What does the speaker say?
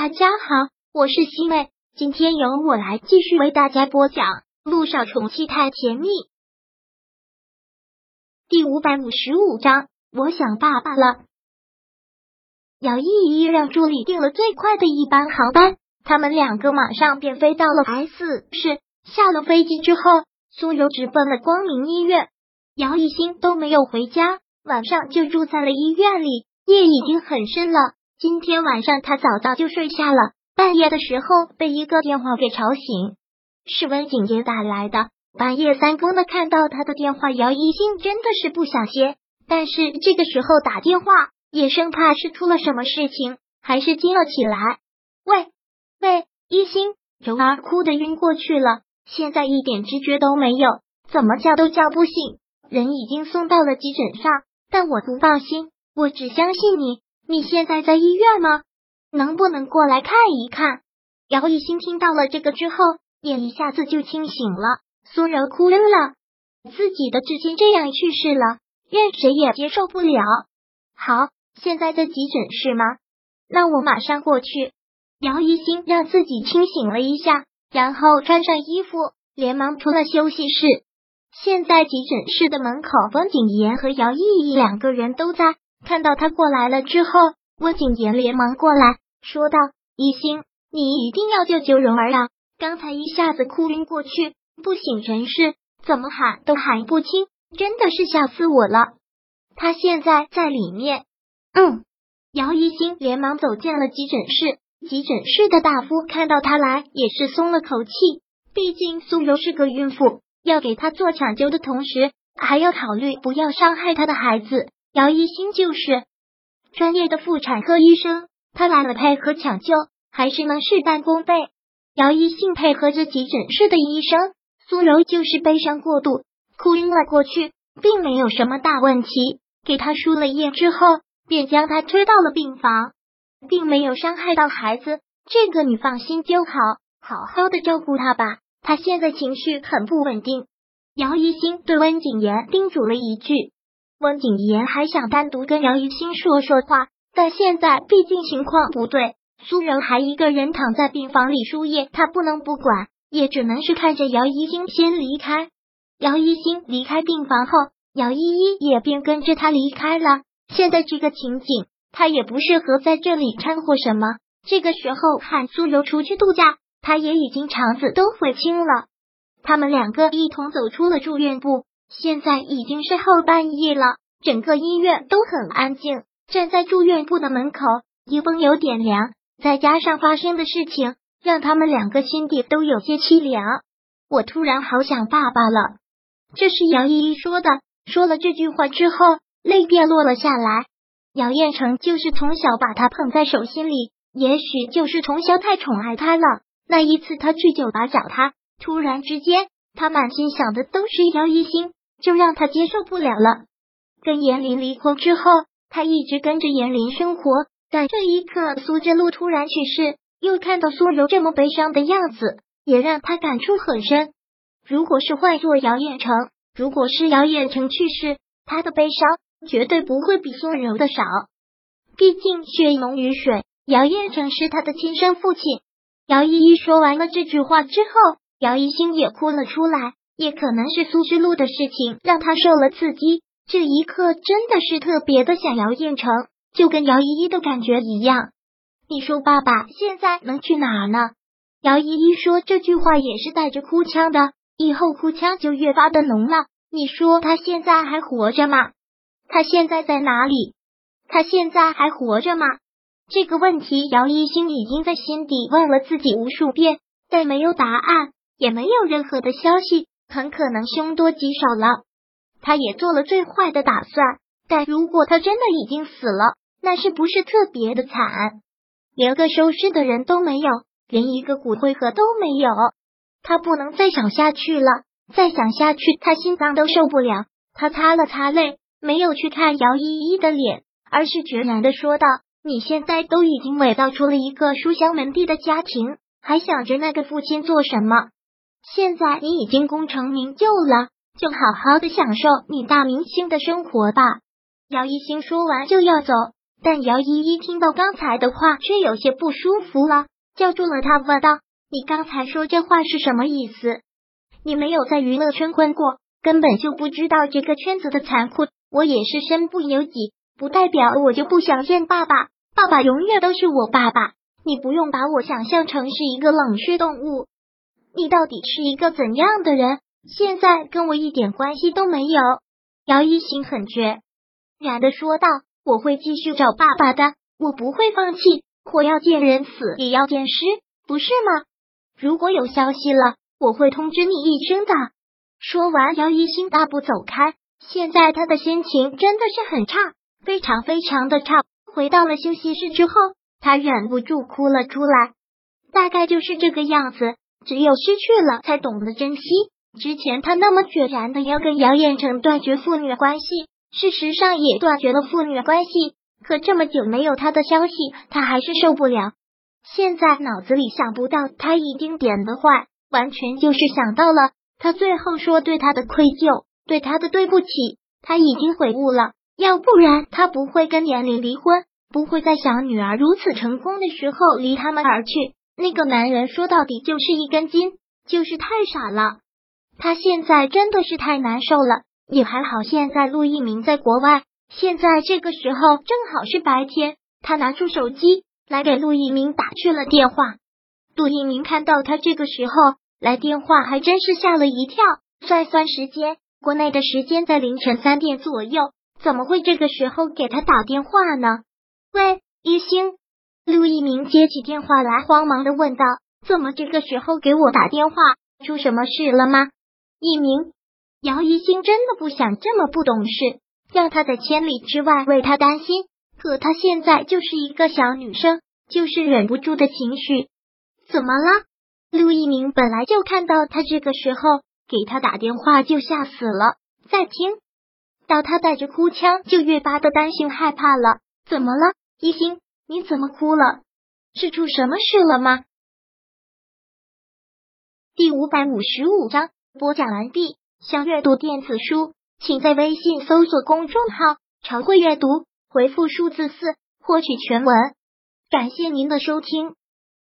大家好，我是西妹，今天由我来继续为大家播讲《路上宠妻太甜蜜》第五百五十五章。我想爸爸了。姚依依让助理订了最快的一班航班，他们两个马上便飞到了 S 市。下了飞机之后，苏柔直奔了光明医院，姚一新都没有回家，晚上就住在了医院里。夜已经很深了。今天晚上他早早就睡下了，半夜的时候被一个电话给吵醒，是温景杰打来的。半夜三更的看到他的电话，姚一兴真的是不想接，但是这个时候打电话也生怕是出了什么事情，还是接了起来。喂喂，一兴，柔儿哭的晕过去了，现在一点知觉都没有，怎么叫都叫不醒，人已经送到了急诊上，但我不放心，我只相信你。你现在在医院吗？能不能过来看一看？姚一新听到了这个之后，也一下子就清醒了。苏柔哭晕了，自己的至亲这样去世了，任谁也接受不了。好，现在在急诊室吗？那我马上过去。姚一新让自己清醒了一下，然后穿上衣服，连忙出了休息室。现在急诊室的门口，温景言和姚毅毅两个人都在。看到他过来了之后，温景言连忙过来说道：“一心，你一定要救救蓉儿啊！刚才一下子哭晕过去，不省人事，怎么喊都喊不清，真的是吓死我了。他现在在里面。”嗯，姚一心连忙走进了急诊室。急诊室的大夫看到他来，也是松了口气。毕竟苏柔是个孕妇，要给她做抢救的同时，还要考虑不要伤害她的孩子。姚一新就是专业的妇产科医生，他来了配合抢救，还是能事半功倍。姚一信配合着急诊室的医生，苏柔就是悲伤过度，哭晕了过去，并没有什么大问题。给他输了液之后，便将他推到了病房，并没有伤害到孩子，这个你放心就好，好好的照顾他吧。他现在情绪很不稳定。姚一新对温景言叮嘱了一句。温景言还想单独跟姚一新说说话，但现在毕竟情况不对，苏柔还一个人躺在病房里输液，他不能不管，也只能是看着姚一新先离开。姚一新离开病房后，姚依依也便跟着他离开了。现在这个情景，他也不适合在这里掺和什么。这个时候喊苏柔出去度假，他也已经肠子都悔青了。他们两个一同走出了住院部。现在已经是后半夜了，整个医院都很安静。站在住院部的门口，阴风有点凉，再加上发生的事情，让他们两个心底都有些凄凉。我突然好想爸爸了，这是姚依依说的。说了这句话之后，泪便落了下来。姚彦成就是从小把他捧在手心里，也许就是从小太宠爱他了。那一次他去酒吧找他，突然之间，他满心想的都是姚一新。就让他接受不了了。跟严林离婚之后，他一直跟着严林生活。在这一刻，苏之路突然去世，又看到苏柔这么悲伤的样子，也让他感触很深。如果是换做姚彦成，如果是姚彦成去世，他的悲伤绝对不会比苏柔的少。毕竟血浓于水，姚彦成是他的亲生父亲。姚依依说完了这句话之后，姚一星也哭了出来。也可能是苏之路的事情让他受了刺激，这一刻真的是特别的想姚彦成，就跟姚依依的感觉一样。你说爸爸现在能去哪儿呢？姚依依说这句话也是带着哭腔的，以后哭腔就越发的浓了。你说他现在还活着吗？他现在在哪里？他现在还活着吗？这个问题姚一星已经在心底问了自己无数遍，但没有答案，也没有任何的消息。很可能凶多吉少了，他也做了最坏的打算。但如果他真的已经死了，那是不是特别的惨？连个收尸的人都没有，连一个骨灰盒都没有，他不能再想下去了。再想下去，他心脏都受不了。他擦了擦泪，没有去看姚依依的脸，而是决然的说道：“你现在都已经伪造出了一个书香门第的家庭，还想着那个父亲做什么？”现在你已经功成名就了，就好好的享受你大明星的生活吧。姚一星说完就要走，但姚依依听到刚才的话，却有些不舒服了，叫住了他，问道：“你刚才说这话是什么意思？你没有在娱乐圈混过，根本就不知道这个圈子的残酷。我也是身不由己，不代表我就不想见爸爸。爸爸永远都是我爸爸，你不用把我想象成是一个冷血动物。你到底是一个怎样的人？现在跟我一点关系都没有。”姚一心很决然的说道。我会继续找爸爸的，我不会放弃。我要见人死也要见尸，不是吗？如果有消息了，我会通知你一声的。说完，姚一新大步走开。现在他的心情真的是很差，非常非常的差。回到了休息室之后，他忍不住哭了出来。大概就是这个样子，只有失去了才懂得珍惜。之前他那么决然的要跟姚彦成断绝父女关系。事实上也断绝了父女关系，可这么久没有他的消息，他还是受不了。现在脑子里想不到他一丁点的坏，完全就是想到了他最后说对他的愧疚，对他的对不起。他已经悔悟了，要不然他不会跟严玲离婚，不会在小女儿如此成功的时候离他们而去。那个男人说到底就是一根筋，就是太傻了。他现在真的是太难受了。也还好，现在陆一鸣在国外，现在这个时候正好是白天。他拿出手机来给陆一鸣打去了电话。陆一鸣看到他这个时候来电话，还真是吓了一跳。算算时间，国内的时间在凌晨三点左右，怎么会这个时候给他打电话呢？喂，一星，陆一鸣接起电话来，慌忙的问道：“怎么这个时候给我打电话？出什么事了吗？”一鸣。姚一星真的不想这么不懂事，让他在千里之外为他担心。可他现在就是一个小女生，就是忍不住的情绪。怎么了？陆一鸣本来就看到他这个时候给他打电话就吓死了，再听到他带着哭腔，就越发的担心害怕了。怎么了，一星？你怎么哭了？是出什么事了吗？第五百五十五章播讲完毕。想阅读电子书，请在微信搜索公众号“常会阅读”，回复数字四获取全文。感谢您的收听。